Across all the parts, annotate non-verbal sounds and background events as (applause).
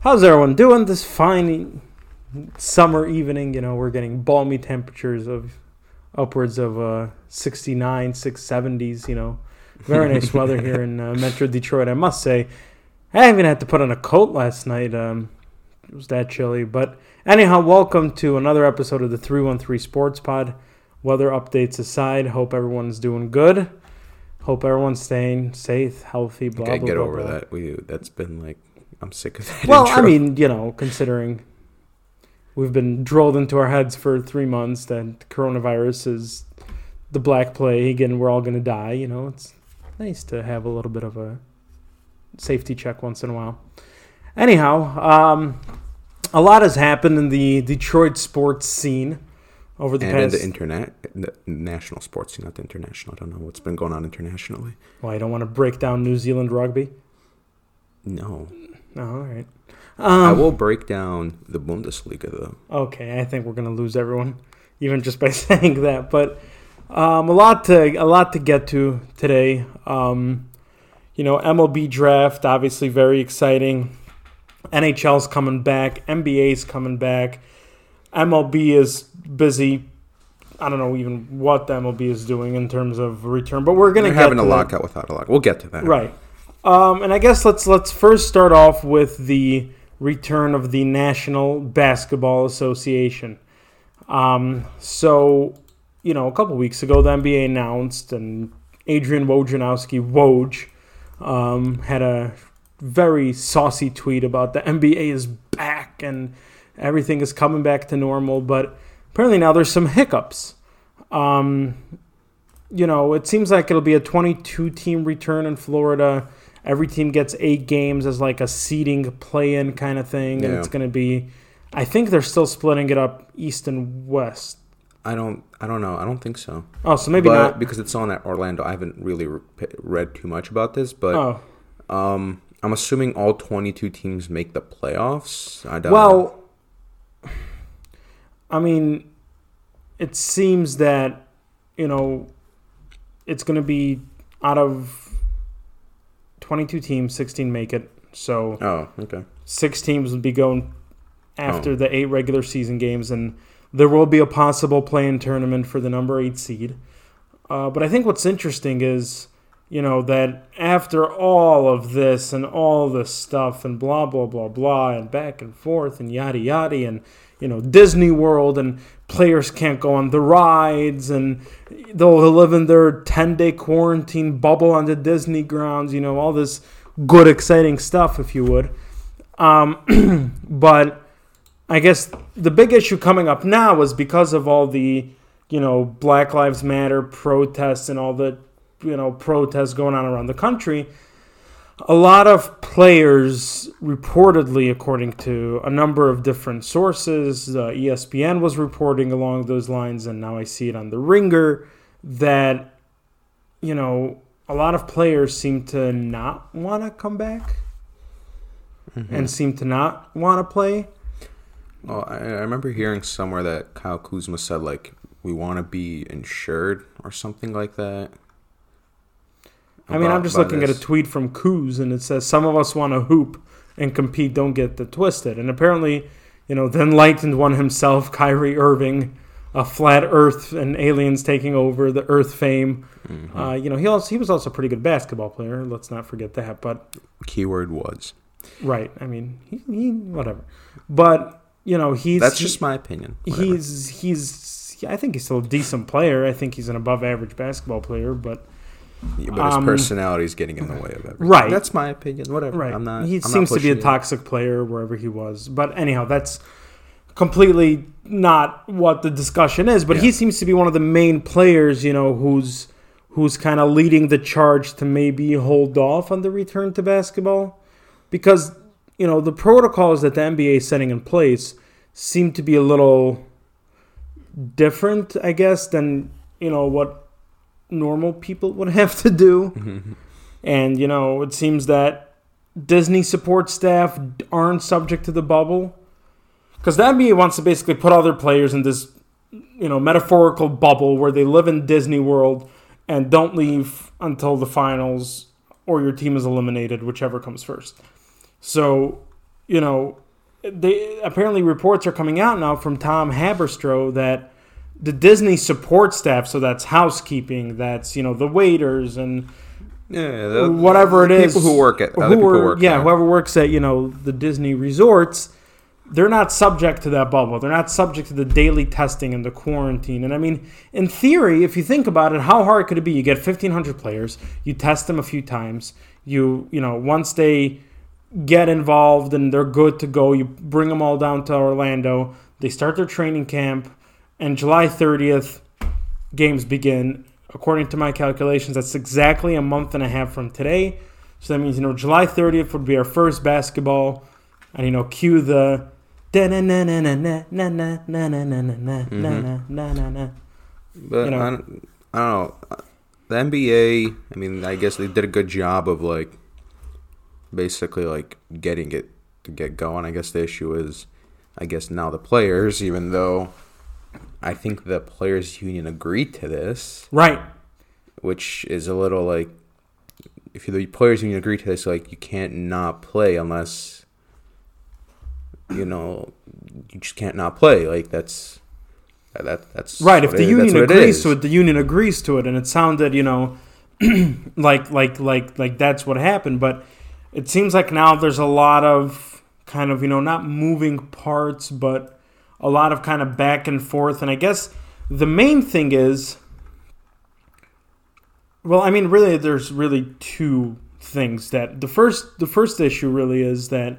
How's everyone doing this fine summer evening? You know, we're getting balmy temperatures of upwards of uh, 69, 670s, you know. Very nice (laughs) weather here in uh, Metro Detroit. I must say, I even had to put on a coat last night. Um, it was that chilly. But anyhow, welcome to another episode of the 313 Sports Pod. Weather updates aside, hope everyone's doing good. Hope everyone's staying safe, healthy, blah, Okay, blah, get blah, over blah. that. We that's been like I'm sick of that. Well, I mean, you know, considering we've been drilled into our heads for three months that coronavirus is the black plague and we're all going to die, you know, it's nice to have a little bit of a safety check once in a while. Anyhow, um, a lot has happened in the Detroit sports scene over the and in past. the internet, the national sports, scene, not the international. I don't know what's been going on internationally. well, I don't want to break down New Zealand rugby. No, Oh, all right. I Um, will break down the Bundesliga though. Okay, I think we're gonna lose everyone, even just (laughs) by saying that. But um, a lot to a lot to get to today. Um, you know, MLB draft obviously very exciting. NHL's coming back. NBA's coming back. MLB is busy. I don't know even what the MLB is doing in terms of return, but we're gonna They're get having a lockout without a lock. We'll get to that. Right. Um, and I guess let's let's first start off with the return of the National Basketball Association. Um, so, you know, a couple weeks ago, the NBA announced, and Adrian Wojnarowski, Woj, um, had a very saucy tweet about the NBA is back and everything is coming back to normal. But apparently now there's some hiccups. Um, you know, it seems like it'll be a 22 team return in Florida. Every team gets eight games as like a seeding play in kind of thing. And Yeah. it's going to be, I think they're still splitting it up east and west. I don't. I don't know. I don't think so. Oh, so maybe but not. because it's on at Orlando, I haven't really re- read too much about this. But Oh, um, I'm assuming all 22 teams make the playoffs. I don't. well, I mean, it seems that, you know, it's going to be out of 22 teams, 16 make it. So. Oh, okay. six teams would be going after Oh. the eight regular season games, and there will be a possible play-in tournament for the number eight seed. Uh, but I think what's interesting is, you know, that after all of this and all this stuff and blah blah blah blah and back and forth and yada yada and you know Disney World and players can't go on the rides and they'll live in their 10 day quarantine bubble on the Disney grounds, you know, all this good exciting stuff if you would. Um, (clears throat) but I guess the big issue coming up now is because of all the, you know, Black Lives Matter protests and all the, you know, protests going on around the country. A lot of players, reportedly, according to a number of different sources, uh, ESPN was reporting along those lines, and now I see it on the Ringer that, you know, a lot of players seem to not want to come back Mm-hmm. and seem to not want to play. Well, I, I remember hearing somewhere that Kyle Kuzma said like we want to be insured or something like that. I mean, I'm just looking at a tweet from Kuz, and it says, Some of us want to hoop and compete, don't get the twisted. And apparently, you know, the enlightened one himself, (laughs) Kyrie Irving, a flat earth and aliens taking over, the earth fame. Mhm. Uh, you know, he, also, he was also a pretty good basketball player. Let's not forget that. But, Keyword was. right, I mean, he, he whatever. But, you know, he's. That's he- just my opinion. Whatever. he's he's I think he's still a decent player. I think he's an above average basketball player, but Yeah, but his um, personality is getting in the way of everything. Right. That's my opinion. Whatever. right. I'm not. he I'm not seems to be a pushing it. toxic player wherever he was. But anyhow, that's completely not what the discussion is. But he seems to be one of the main players, you know, who's who's kind of leading the charge to maybe hold off on the return to basketball because you know the protocols that the NBA is setting in place seem to be a little different, I guess, than you know what normal people would (laughs) have to do. Mm-hmm. And, you know, it seems that Disney support staff aren't subject to the bubble. Because the NBA wants to basically put all their players in this, you know, metaphorical bubble where they live in Disney World and don't leave until the finals or your team is eliminated, whichever comes first. So, you know, they apparently reports are coming out now from Tom Haberstroh that the Disney support staff, so that's housekeeping, that's you know the waiters and Yeah, the, whatever it the is, people who work at other who people are- work yeah, there. whoever works at you know the Disney resorts, they're not subject to that bubble. They're not subject to the daily testing and the quarantine. And I mean, in theory, if you think about it, how hard could it be? You get fifteen hundred players, you test them a few times, you you know once they get involved and they're good to go, you bring them all down to Orlando. They start their training camp, and July 30th, games begin. According to my calculations, that's exactly a month and a half from today. So that means, you know, July 30th would be our first basketball. And, you know, cue the. na na na na na na na na na na na na na But you know, I, don't, I don't know. The NBA, I mean, I guess they did a good job of, like, basically, like, getting it to get going. I guess the issue is, I guess, now the players, even though I think the players union agreed to this, Right. which is a little like if the players union agree to this, like you can't not play unless you know you just can't not play. Like that's that that's Right. If the it- union agrees to it, the union agrees to it, and it sounded you know (clears throat) like like like like that's what happened. But it seems like now there's a lot of kind of you know not moving parts, but a lot of kind of back and forth. And I guess the main thing is, well, I mean, really, there's really two things that the first the first issue really is that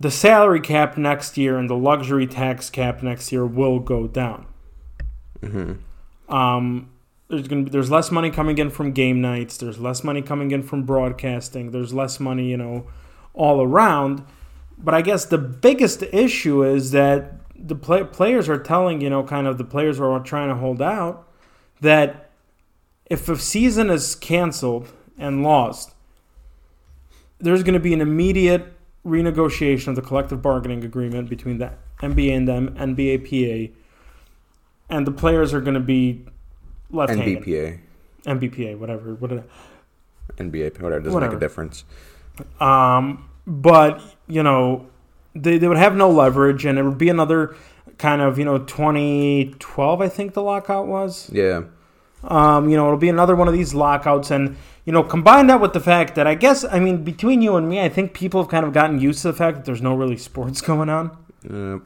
the salary cap next year and the luxury tax cap next year will go down. hmm Um, there's gonna be, there's less money coming in from game nights. There's less money coming in from broadcasting. There's less money, you know, all around. But I guess the biggest issue is that the play, players are telling you know kind of the players who are trying to hold out that if a season is canceled and lost, there's going to be an immediate renegotiation of the collective bargaining agreement between the NBA and the NBAPA, and the players are going to be left handed. NBPA, NBPA, whatever, whatever. NBA, whatever doesn't Whatever. make a difference. Um, but you know, they they would have no leverage, and it would be another kind of you know 2012, I think the lockout was. Yeah, Um, you know, it'll be another one of these lockouts, and you know, combine that with the fact that I guess I mean between you and me, I think people have kind of gotten used to the fact that there's no really sports (laughs) going on. uh,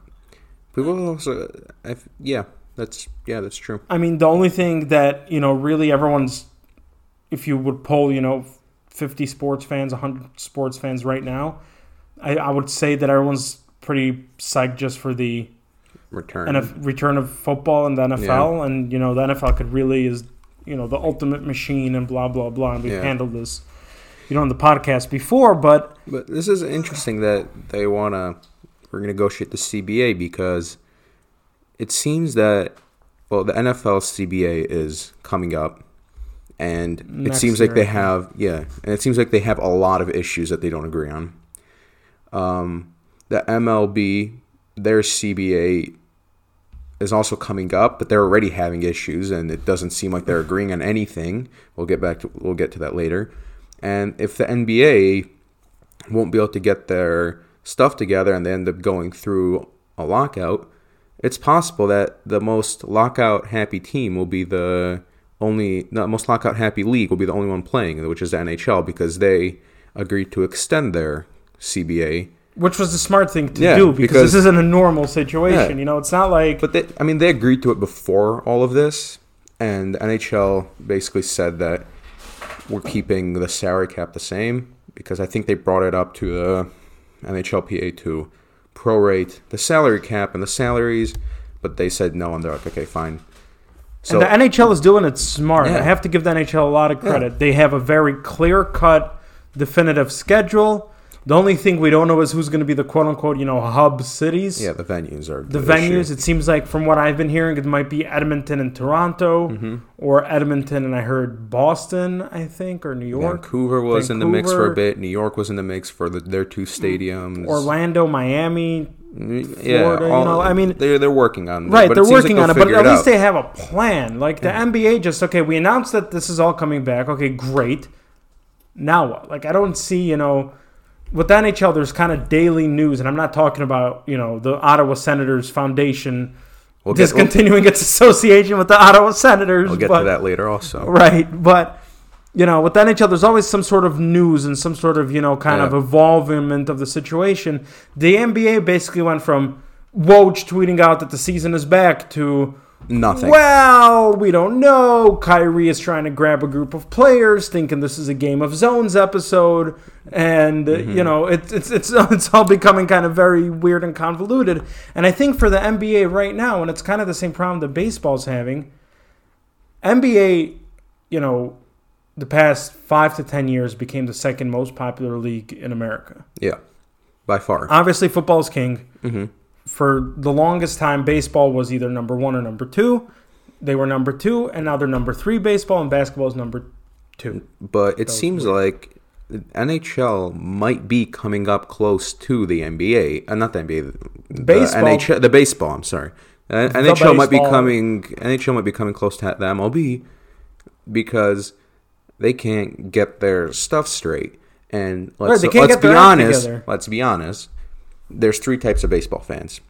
people also, I f yeah, that's yeah, that's true. I mean, the only thing that you know really everyone's, if you would poll, you know, 50 sports fans, 100 sports fans right now, I, I would say that everyone's pretty psyched just for the Return. NF, return of football and the NFL, and you know the NFL could really is you know the ultimate machine and blah blah blah. And we've Yeah. handled this, you know, on the podcast before, but But this is interesting that they want to renegotiate the CBA because it seems that well, the NFL CBA is coming up, and it Next seems like they have yeah, and it seems like they have a lot of issues that they don't agree on. Um, the MLB, their CBA is also coming up, but they're already having issues, and it doesn't seem like they're agreeing on anything. We'll get back to we'll get to that later. And if the NBA won't be able to get their stuff together and they end up going through a lockout, it's possible that the most lockout happy team will be the only the most lockout happy league will be the only one playing, which is the NHL, because they agreed to extend their CBA. which was the smart thing to Yeah, do because, because- this isn't a normal situation. Yeah. You know, it's not like But they, I mean, they agreed to it before all of this, and the NHL basically said that we're keeping the salary cap the same because I think they brought it up to the NHLPA to prorate the salary cap and the salaries, but they said no, and they're like, okay, fine. So and the NHL is doing it smart. Yeah. I have to give the NHL a lot of credit. They have a very clear cut, definitive schedule. The only thing we don't know is who's going to be the quote unquote, you know, hub cities. yeah, the venues are The the, venues, issue. it seems like from what I've been hearing, it might be Edmonton and Toronto, Mm-hmm. or Edmonton and I heard Boston, I think, or New York, Vancouver was in the mix for a bit. New York was in the mix for the, their two stadiums. Orlando, Miami. yeah, Florida, you know, I mean- they're they're working on it, Right, but they're seems like working on it, but at least out. they have a plan. Like the NBA, just okay, we announced that this is all coming back. Okay, great. Now what? Like I don't see, you know, with the NHL, there's kind of daily news, and I'm not talking about you know the Ottawa Senators Foundation We'll get, we'll, discontinuing its association with the Ottawa Senators. we'll get but- to that later also. Right, but you know, with the NHL, there's always some sort of news and some sort of you know kind of Yeah. evolvement of the situation. The NBA basically went from Woj tweeting out that the season is back to Nothing. well, we don't know. Kyrie is trying to grab a group of players, thinking this is a Game of Zones episode, and uh, you know it's it's it's (laughs) it's all becoming kind of very weird and convoluted. And I think for the NBA right now, and it's kind of the same problem that baseball's having. NBA, you know, the past five to ten years became the second most popular league in America. Yeah, by far. Obviously, football's king hmm for the longest time, baseball was either number one or number two. They were number two, and now they're number three. Baseball and basketball is number two. But it seems like NHL might be coming up close to the NBA. Uh, not the NBA. The Baseball. NHL, the baseball. I'm sorry. Uh, NHL might be coming. NHL might be coming close to the MLB because they can't get their stuff straight. And let's, Right, let's be honest. together. Let's be honest. There's three types of baseball fans.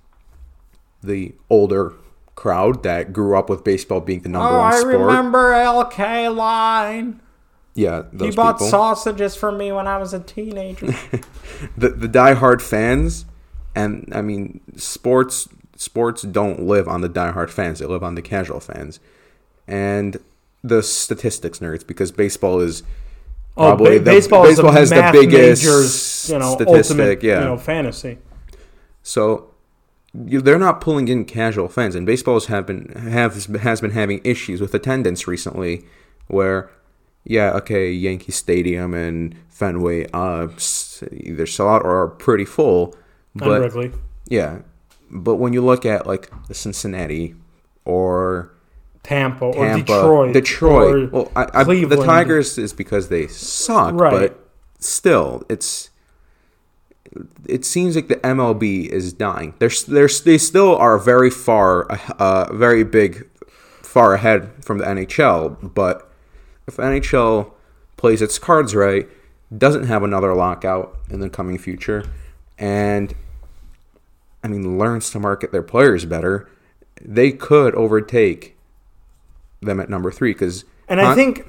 The older crowd that grew up with baseball being the number oh, one sport. Oh, I remember Al Kaline. Yeah, those he bought people. sausages for me when I was a teenager. (laughs) the the diehard fans, and I mean sports sports don't live on the diehard fans; they live on the casual fans, and the statistics nerds because baseball is oh, Probably ba- the- baseball, baseball has the biggest majors, you know, statistic, ultimate, yeah. you know, fantasy. So. You, they're not pulling in casual fans, and baseballs have been have has been having issues with attendance recently, where yeah, okay, Yankee Stadium and Fenway uh, either sell out or are pretty full, but. Yeah, but when you look at like the Cincinnati or Tampa, or Detroit, Detroit, or well, I, I, the Tigers is because they suck, Right. but still, it's it seems like the MLB is dying. They're they're they still are very far, uh, very big, far ahead from the NHL. But if NHL plays its cards right, doesn't have another lockout in the coming future, and I mean learns to market their players better, they could overtake them at number three. Because And I think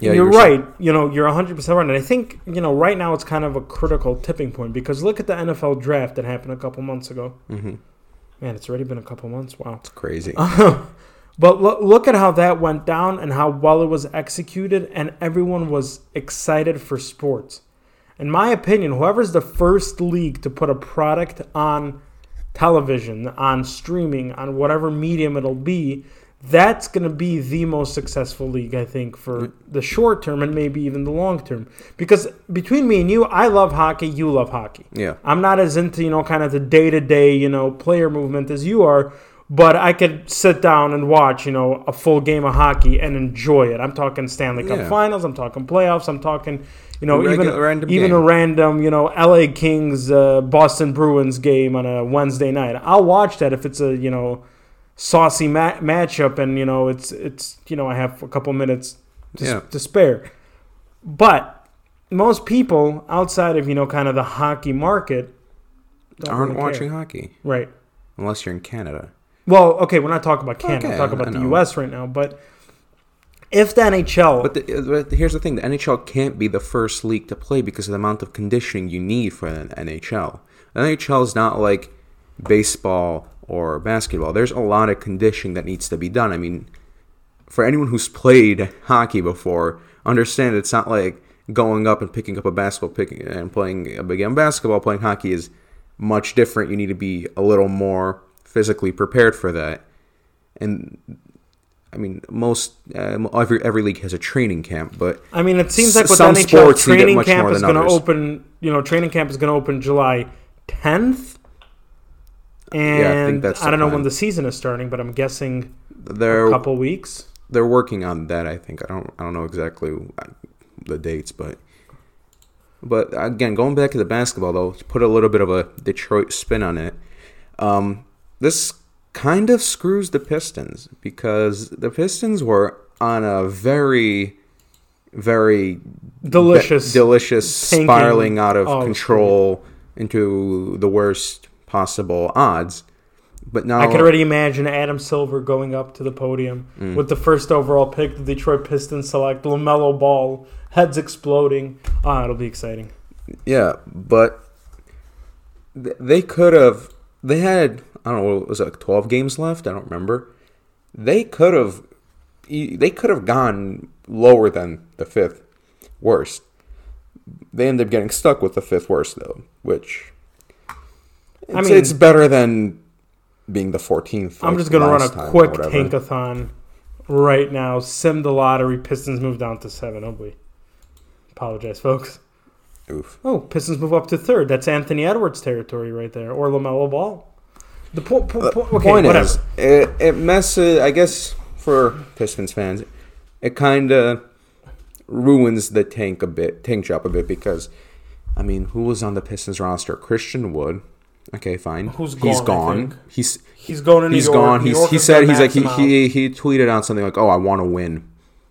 Yeah, you're you were saying- right. You know, you're 100% right. And I think, you know, right now it's kind of a critical tipping point because look at the NFL draft that happened a couple months ago. hmm Man, it's already been a couple months. Wow. it's crazy. (laughs) But look, look at how that went down and how well it was executed, and everyone was excited for sports. In my opinion, whoever's the first league to put a product on television, on streaming, on whatever medium it'll be, that's going to be the most successful league, I think, for the short term and maybe even the long term. Because between me and you, I love hockey, you love hockey. yeah. I'm not as into, you know, kind of the day to day, you know, player movement as you are, but I could sit down and watch, you know, a full game of hockey and enjoy it. I'm talking Stanley Cup Yeah. finals, I'm talking playoffs, I'm talking, you know, A even regular random even a random, you know, LA Kings uh, Boston Bruins game on a Wednesday night. I'll watch that if it's a, you know, saucy ma- matchup and, you know, it's it's, you know, I have a couple minutes to, Yeah. to spare. But most people outside of, you know, kind of the hockey market Aren't watching hockey Right. unless you're in Canada. Well, okay, we're not talking about Canada. Okay, we're talking about the. U.S. right now. But if the NHL, But, the, but here's the thing: the NHL can't be the first league to play because of the amount of conditioning you need for an NHL. The NHL is not like baseball or basketball. There's a lot of conditioning that needs to be done. I mean, for anyone who's played (laughs) hockey before, understand it's not like going up and picking up a basketball, picking and playing a big game of basketball. Playing hockey is much different. You need to be a little more physically prepared for that. And I mean, most uh, every every league has a training camp, but I mean, it seems like with some the NHL, sports training camp is going to open. You know, training camp is going to open July 10th. And I think that's I don't know when the season is starting, but I'm guessing they're a couple weeks. they're working on that. I think I don't I don't know exactly uh, the dates, but but again, going back to the basketball though, to put a little bit of a Detroit spin on it. Um, this kind of screws the Pistons because the Pistons were on a very very Delicious. be- delicious, tanking. spiraling out of Oh, control into the worst possible odds. But now I can already imagine Adam Silver going up to the podium Mm. with the first overall pick, the Detroit Pistons select LaMelo Ball, heads exploding. Ah, it'll be exciting. Yeah, but they could have. They had I don't know. what Was it like twelve games left? I don't remember. They could have. They could have gone lower than the fifth worst. They ended up getting stuck with the fifth worst though, which I mean- it's better than being the fourteenth. I'm just going to run a quick tankathon right now. Sim the lottery. Pistons move down to seven. Oh, boy. Apologize, folks. Oof. Oh, Pistons move up to third. That's Anthony Edwards territory right there, or LaMelo Ball. The po- po- po- okay, Point whatever. is, it, it messes. I guess for Pistons fans, it kind of ruins the tank a bit, tank job a bit because, I mean, who was on the Pistons roster? Christian Wood. Okay, fine. Who's He's gone, I gone. He's He's going to New he's York. gone. He's he said he's like he, max him out. he he tweeted out something like, "Oh, I want to win,"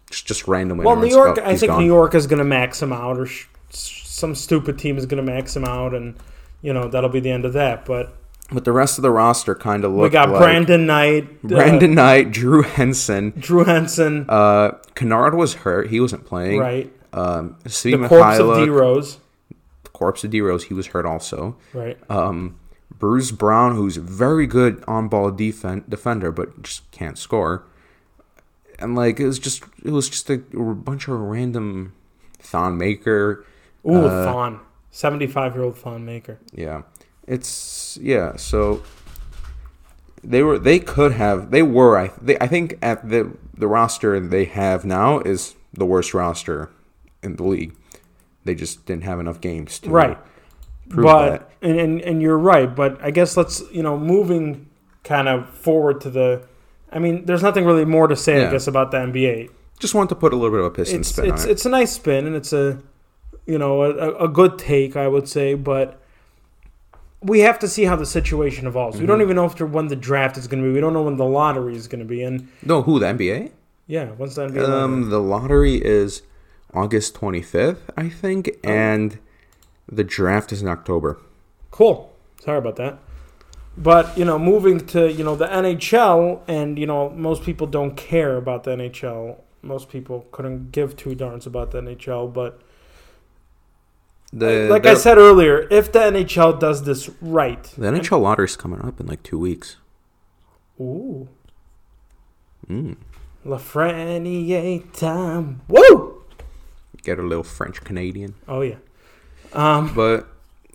just just randomly. Well, New York, I think gone. New York is going to max him out, or sh- some stupid team is going to max him out, and you know that'll be the end of that. But But the rest of the roster kind of looked we got like Brandon Knight, uh, Brandon Knight, Drew Henson. Drew Henson, Uh, Kennard was hurt; he wasn't playing. right? Um, The Steve corpse of D Rose, corpse of D Rose, he was hurt also. right? Um, Bruce Brown, who's very good on ball defen- defender, but just can't score. And like it was just it was just a bunch of random Thon Maker. Ooh, Uh, Thon, seventy-five-year-old Thon Maker. Yeah, it's yeah. So they were they could have they were I they, I think at the the roster they have now is the worst roster in the league. They just didn't have enough games to Right. prove but that. And, and and you're right. But I guess let's you know moving kind of forward to the. I mean, there's nothing really more to say, I Yeah. guess, about the NBA. Just want to put a little bit of a piston It's spin it's on it. it's a nice spin, and it's a you know a, a good take, I would say, but. We have to see how the situation evolves. We don't Mm-hmm. even know if when the draft is going to be. We don't know when the lottery is going to be. And no, who the NBA? yeah, when's the NBA? lottery? Um, the lottery is August 25th, I think, Oh. and the draft is in October. Cool. Sorry about that. But, you know, moving to, you know, the NHL, and, you know, most people don't care about the NHL. Most people couldn't give two darns about the NHL. But, The, like the, I said earlier, if the NHL does this right. the NHL lottery is coming up in like two weeks. Ooh. Mm. Lafreniere time. Woo! Get a little French Canadian. Oh, yeah. Um, But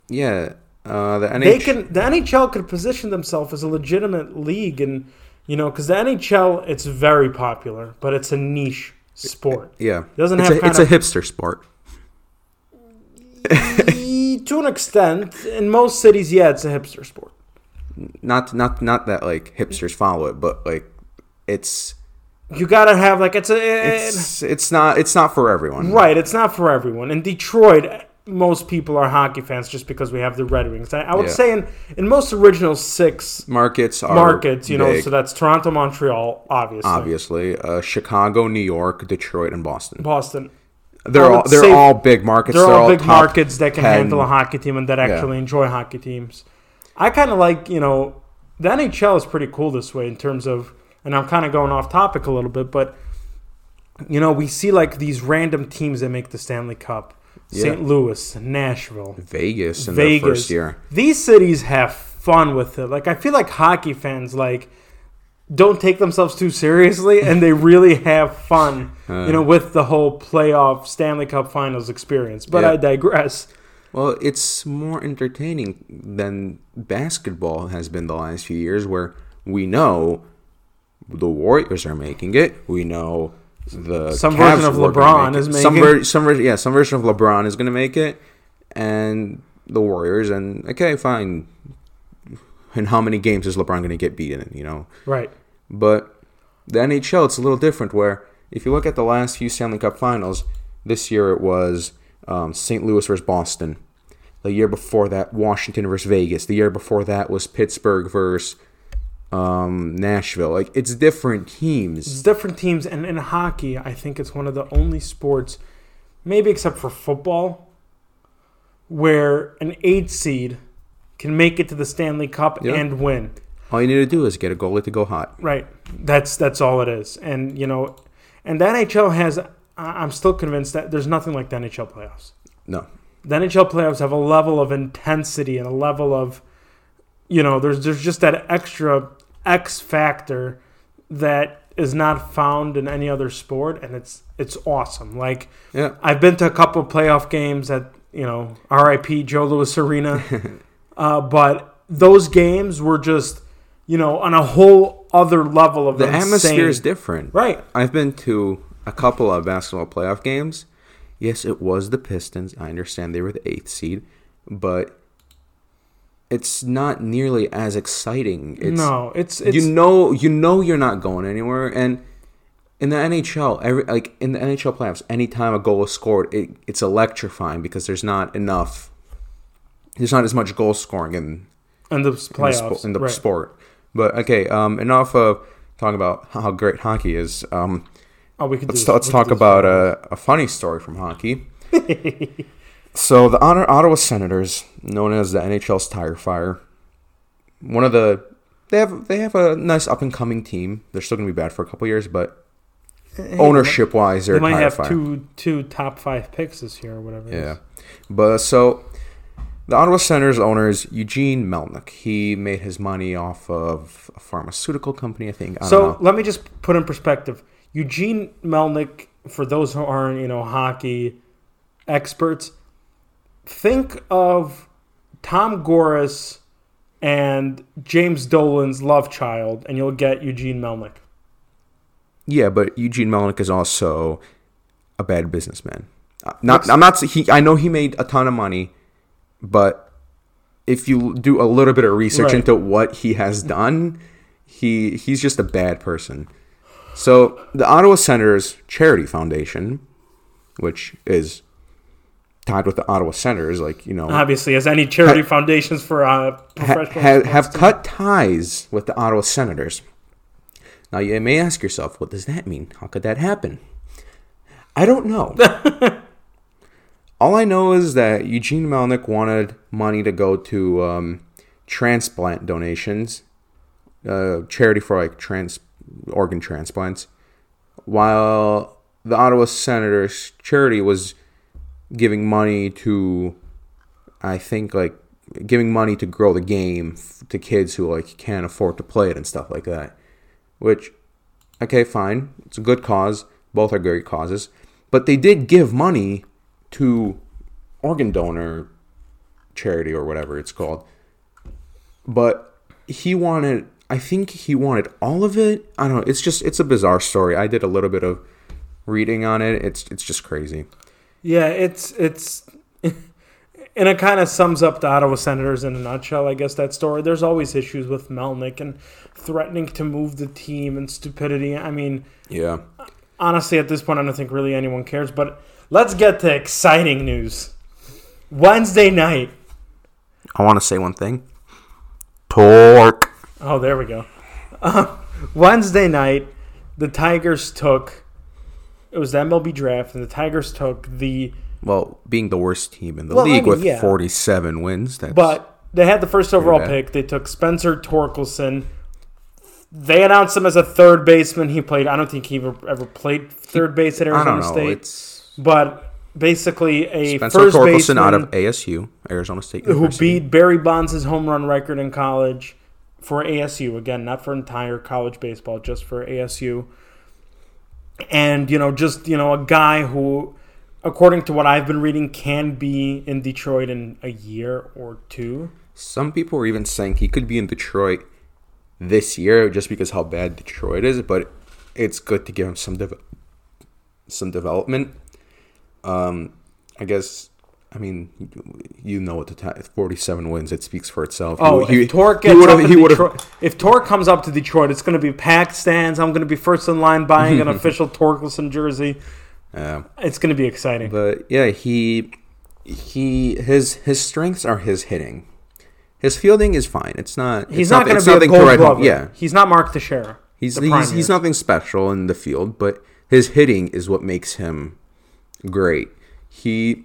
yeah, uh, the NHL. they can the NHL could position themselves as a legitimate league and you know because the NHL it's very popular but it's a niche sport yeah, It doesn't it's have a, it's of a hipster sport. (laughs) to an extent in most cities yeah it's a hipster sport Not not not that like hipsters follow it, but like it's you gotta have like it's a it's it's not it's not for everyone. right it's not for everyone in Detroit most people are hockey fans just because we have the Red Wings I, I would Yeah. say in in most original six Markets are markets you know so that's Toronto Montreal obviously obviously uh, Chicago, New York, Detroit, and Boston. Boston They're all they're all big markets. They're, all big markets that can 10. handle a hockey team and that actually enjoy hockey teams. I kind of like, you know, the NHL is pretty cool this way in terms of, and I'm kind of going off topic a little bit, but, you know, we see like these random teams that make the Stanley Cup St. Louis, Nashville, Vegas in Vegas. their first year. These cities have fun with it. Like, I feel like hockey fans, like, don't take themselves too seriously and they (laughs) really have fun, you know, with the whole playoff Stanley Cup finals experience. But Yeah. I digress. Well, it's more entertaining than basketball has been the last few years, where we know the Warriors are making it. We know the Some Cavs version of LeBron is it. some making- ver- some ver- yeah some version of LeBron is going to make it, and the Warriors and okay fine. and how many games is LeBron going to get beaten? in, You know, Right. but the NHL, it's a little different. Where if you look at the last few Stanley Cup Finals, this year it was um, St. Louis versus Boston. The year before that, Washington versus Vegas. The year before that was Pittsburgh versus um, Nashville. Like it's different teams. It's different teams. And in hockey, I think it's one of the only sports maybe except for football, where an eight seed can make it to the Stanley Cup Yeah. and win. All you need to do is get a goalie to go hot. Right. That's that's all it is. And you know, and the NHL has. I'm still convinced that there's nothing like the NHL playoffs. No. The NHL playoffs have a level of intensity and a level of, you know, there's there's just that extra X factor that is not found in any other sport, and it's it's awesome. Like Yeah. I've been to a couple of playoff games at you know RIP Joe Louis Arena, (laughs) uh, but those games were just you know on a whole other level of The insane. atmosphere is different. right. I've been to a couple of basketball playoff games. Yes, it was the Pistons. I understand they were the eighth seed, but it's not nearly as exciting. It's, no, it's it's you know, you know, you're not going anywhere. And in the NHL, every like in the NHL playoffs, anytime a goal is scored, it, it's electrifying because there's not enough. There's not as much goal scoring in in the in the, playoffs spo- in the right. sport. But okay, um, enough of talking about how great hockey is. Um, Oh, we could let's let's we talk about a, a funny story from hockey. (laughs) so the Ottawa Senators, known as the NHL's Tire Fire, one of the they have they have a nice up and coming team. They're still going to be bad for a couple years, but Hey, ownership wise, They they're a might have Fire. two two top five picks this year or whatever. Yeah. is. But so the Ottawa Senators owner is Eugene Melnyk. He made his money off of a pharmaceutical company, I think. I So let me just put in perspective. Eugene Melnyk, for those who aren't, you know, hockey experts, think of Tom Gores and James Dolan's love child, and you'll get Eugene Melnyk. Yeah, but Eugene Melnyk is also a bad businessman. Uh, Not, I'm not. He, I know he made a ton of money, but if you do a little bit of research Right. into what he has (laughs) done, he he's just a bad person. So the Ottawa Senators Charity Foundation, which is tied with the Ottawa Senators, like you know, Obviously, as any charity Ha- foundations for uh, professional ha- sports have cut ties with the Ottawa Senators. Now you may ask yourself, what does that mean? How could that happen? I don't know. (laughs) All I know is that Eugene Melnyk wanted money to go to um, transplant donations, uh, charity for like trans organ transplants, while the Ottawa Senators charity was giving money to, I think like giving money to grow the game to kids who like can't afford to play it and stuff like that. Which, okay, fine, it's a good cause. Both are great causes, but they did give money to organ donor charity or whatever it's called. But he wanted, I think he wanted all of it. I don't know. It's just it's a bizarre story. I did a little bit of reading on it. It's it's just crazy. Yeah, it's it's (laughs) and it kind of sums up the Ottawa Senators in a nutshell. I guess that story. There's always issues with Melnyk and threatening to move the team and stupidity. I mean, Yeah. honestly, at this point, I don't think really anyone cares. But let's get to exciting news. Wednesday night. I want to say one thing. Torque. Oh, there we go. Uh, (laughs) Wednesday night, the Tigers took. It was the MLB draft, and the Tigers took the Well, being the worst team in the Well, I league mean, with yeah. 47 wins. That's, But they had the first overall bad. pick. They took Spencer Torkelson. They announced him as a third baseman. He played. I don't think he ever, ever played third base at I Arizona. State. It's but basically, a Spencer first Torkelson baseman out of ASU, Arizona State who beat Barry Bonds' home run record in college for ASU. Again, not for entire college baseball, just for ASU. And you know, just you know, a guy who, according to what I've been reading, can be in Detroit in a year or two. Some people are even saying he could be in Detroit this year just because how bad Detroit is, but it's good to give him some dev- some development. Um, I guess. I mean, you know what the t- 47 wins. It speaks for itself. Oh, He- if Torque gets up Detroit, if Torque comes up to Detroit, it's going to be packed stands. I'm going to be first in line buying an (laughs) official Torkelson jersey. Yeah. It's going to be exciting. But yeah, he he his his strengths are his hitting. His fielding is fine. It's not. He's it's not going to be a Gold Glover. Yeah, he's not Mark Teixeira. he's the he's, he's nothing special in the field, but his hitting is what makes him great. he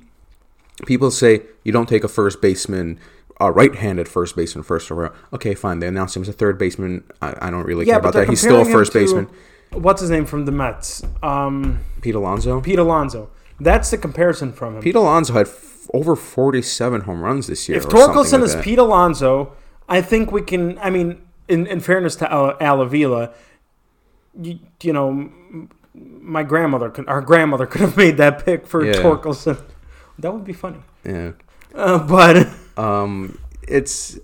people say you don't take a first baseman, a right-handed first baseman first overall. Okay, fine. They announced him as a third baseman. I, I don't really care about that. He's still a first baseman. What's his name from the Mets? Um, Pete Alonso. Pete Alonso. That's the comparison from him. Pete Alonso had f- over 47 home runs this year. if Torkelson like is that. Pete Alonso, I think we can. I mean, in, in fairness to Al- Alavila, you, you know, my grandmother, could, our grandmother could have made that pick for Yeah. Torkelson. That would be funny. yeah. Uh, but (laughs) Um, it's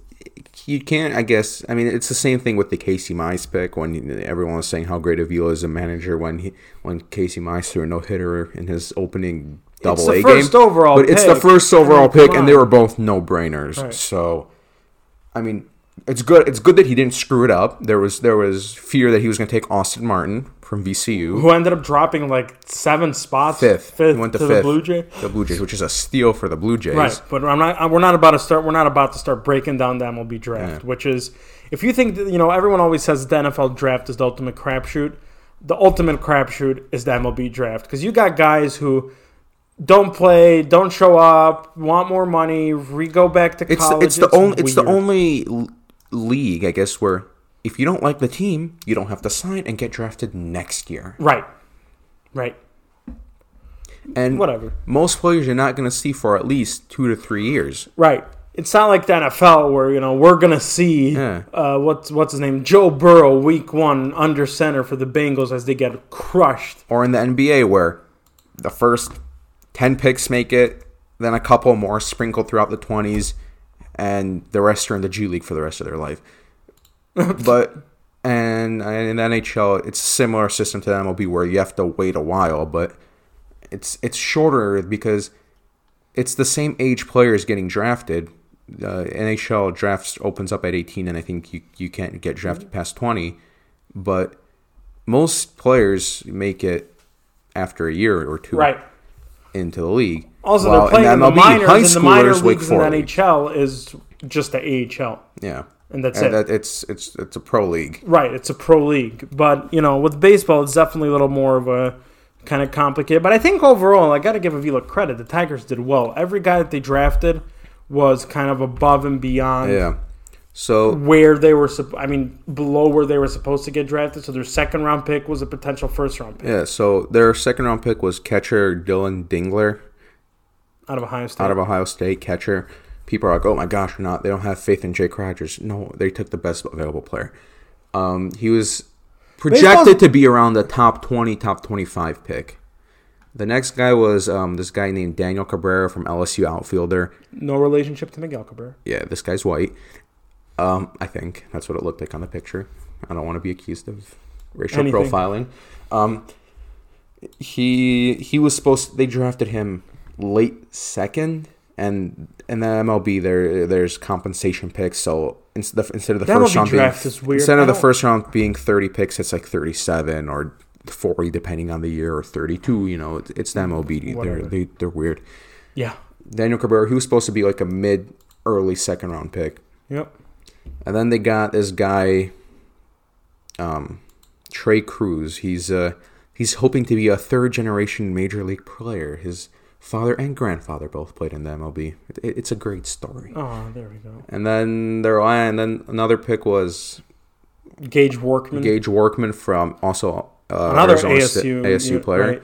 you can't. I guess. I mean, it's the same thing with the Casey Mize pick when everyone was saying how great Avila is a manager when he when Casey Mize threw a no hitter in his opening double it's the A first game. overall but it's the pick. first I mean, overall pick, and they were both no brainers. Right. So, I mean, it's good. It's good that he didn't screw it up. There was there was fear that he was going to take Austin Martin from VCU. who ended up dropping like seven spots, Fifth. fifth went to the fifth. Blue Jays, The Blue Jays, which is a steal for the Blue Jays. Right, but I'm not. We're not about to start. We're not about to start breaking down the MLB draft, Yeah. which is, if you think that, you know, everyone always says the NFL draft is the ultimate crapshoot. The ultimate crapshoot is the MLB draft because you got guys who don't play, don't show up, want more money, re go back to It's college. it's the only it's the only league I guess where if you don't like the team, you don't have to sign and get drafted next year. right, right, And whatever, most players you're not going to see for at least two to three years. right. It's not like the NFL where you know we're gonna see Yeah. uh, what's what's his name Joe Burrow week one under center for the Bengals as they get crushed. Or in the NBA where the first ten picks make it, then a couple more sprinkled throughout the twenties, and the rest are in the G League for the rest of their life. (laughs) but and in the NHL, it's a similar system to the MLB where you have to wait a while, but it's it's shorter because it's the same age players getting drafted. Uh, NHL drafts opens up at 18, and I think you, you can't get drafted past 20. But most players make it after a year or two Right. into the league. Also, While they're playing in, the MLB, minors, high and the minor leagues in the NHL is just the AHL, Yeah, and that's and it. that, it's it's it's a pro league. right, it's a pro league, but you know, with baseball, it's definitely a little more of a kind of complicated. But I think overall, I got to give Avila credit. The Tigers did well. Every guy that they drafted was kind of above and beyond Yeah. So where they were. I mean, below where they were supposed to get drafted. So their second round pick was a potential first round pick yeah, so their second round pick was catcher Dillon Dingler out of Ohio State. out of Ohio State. Catcher. People are like, "Oh my gosh, they're not. They don't have faith in Jake Rogers." No, they took the best available player. Um, he was projected Baseball's- to be around the top twenty, top twenty-five pick. The next guy was um, this guy named Daniel Cabrera from LSU outfielder. no relationship to Miguel Cabrera. Yeah, this guy's white. Um, I think that's what it looked like on the picture. I don't want to be accused of racial Anything. profiling. Um, he he was supposed. They drafted him late second, and in the MLB there there's compensation picks. So instead of, instead of the first round draft being is weird. instead of the first round being thirty picks, it's like thirty seven or forty depending on the year, or thirty two. You know, it's, it's the MLB. They're Whatever. they, they're weird. Yeah. Daniel Cabrera, he was supposed to be like a mid early second round pick. Yep. And then they got this guy, um, Trei Cruz. He's uh, he's hoping to be a third generation major league player. His father and grandfather both played in the MLB. It, it's a great story. Oh, there we go. And then there, and then another pick was Gage Workman. Gage Workman from also uh, Another Arizona ASU ASU yeah, player. right.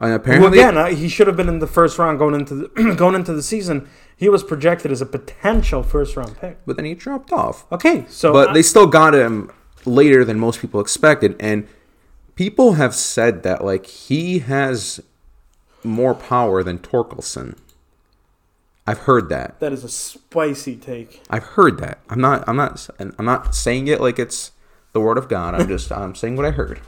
And apparently, again, uh, he should have been in the first round going into the (clears throat) going into the season. He was projected as a potential first round pick. but then he dropped off. Okay, so but I- they still got him later than most people expected and people have said that like he has more power than Torkelson. I've heard that. that is a spicy take. I've heard that. I'm not I'm not I'm not saying it like it's the word of God. I'm just I'm saying what I heard.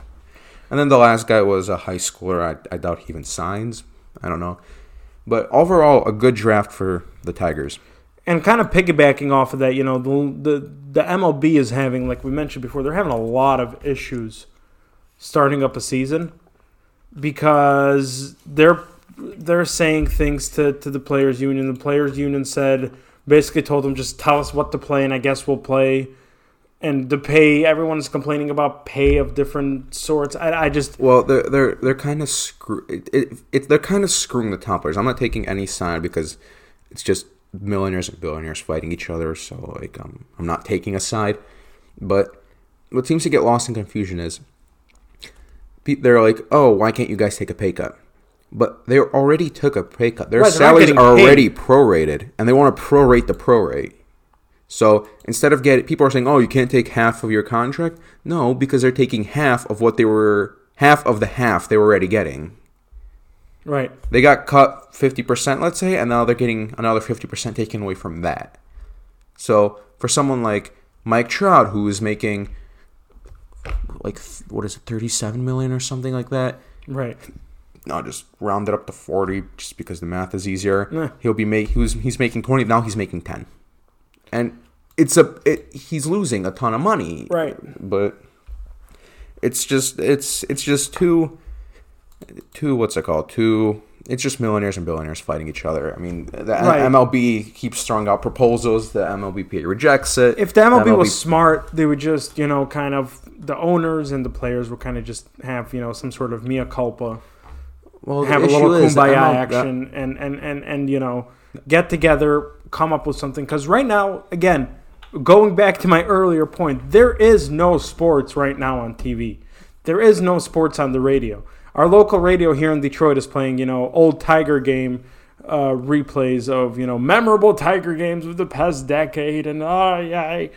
And then the last guy was a high schooler. I, I doubt he even signs. I don't know. But overall, a good draft for the Tigers. And kind of piggybacking off of that, you know, the, the the MLB is having, like we mentioned before, they're having a lot of issues starting up a season because they're they're saying things to, to the players union. The players union said basically told them just tell us what to play and I guess we'll play. and the pay. Everyone's complaining about pay of different sorts. I, I just Well, they're they're they're kind of screw. It, it, it, they're kind of screwing the top players. I'm not taking any side because it's just millionaires and billionaires fighting each other. So like, um, I'm not taking a side. But what seems to get lost in confusion is they're like, oh, why can't you guys take a pay cut? But they already took a pay cut. Their Right, salaries are paid. already prorated, and they want to prorate the prorate. So instead of getting, people are saying, "Oh, you can't take half of your contract." No, because they're taking half of what they were, half of the half they were already getting. right. They got cut fifty percent, let's say, and now they're getting another fifty percent taken away from that. So for someone like Mike Trout, who is making like what is it, thirty-seven million or something like that, Right. no, just round it up to forty, just because the math is easier. Nah. He'll be make he was he's making twenty now. He's making ten, and it's a it, he's losing a ton of money. Right. but it's just it's it's just too too what's it called too. It's just millionaires and billionaires fighting each other. I mean, the Right. MLB keeps throwing out proposals. The MLBPA rejects it. If the MLB, was smart, they would just, you know, kind of the owners and the players would kind of just have, you know, some sort of mea culpa, well, the have a little kumbaya ML uh, action, and, and and and you know, get together, come up with something. Because right now, again, going back to my earlier point, there is no sports right now on TV. There is no sports on the radio. Our local radio here in Detroit is playing, you know, old Tiger game uh, replays of, you know, memorable Tiger games of the past decade, and oh yeah,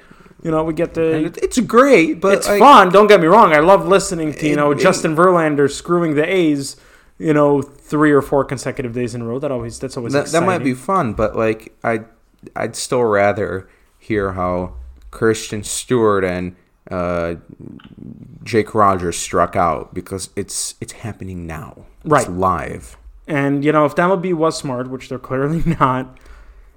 you know, we get the it, it's great, but it's like, fun. Don't get me wrong. I love listening to you know It- it- Justin Verlander screwing the A's, you know, three or four consecutive days in a row. That always that's always that, that might be fun, but like I, I'd still rather hear how Christin Stewart and uh, Jake Rogers struck out because it's it's happening now, Right. It's live. And you know, if the MLB was smart, which they're clearly (laughs) not,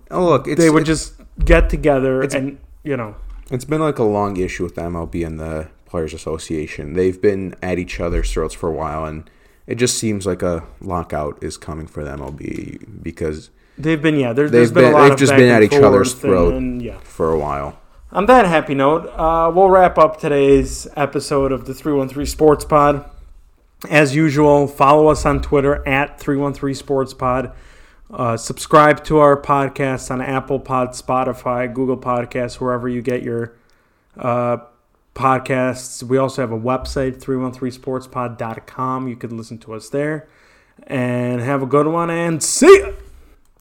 Oh look, it's they would just get together it's- and you know, it's been like a long issue with the MLB and the Players Association. They've been at each other's throats for a while, and it just seems like a lockout is coming for the MLB because they've been yeah. There, They've there's been, been- a lot they've of just been at each other's forth and- throat. and, yeah. for a while. On that happy note, uh, we'll wrap up today's episode of the 313 Sports Pod. As usual, follow us on Twitter at 313 Sports Pod. Uh, subscribe to our podcast on Apple Pod, Spotify, Google Podcasts, wherever you get your uh, podcasts. We also have a website, 313sportspod.com. You could listen to us there. And have a good one and see ya!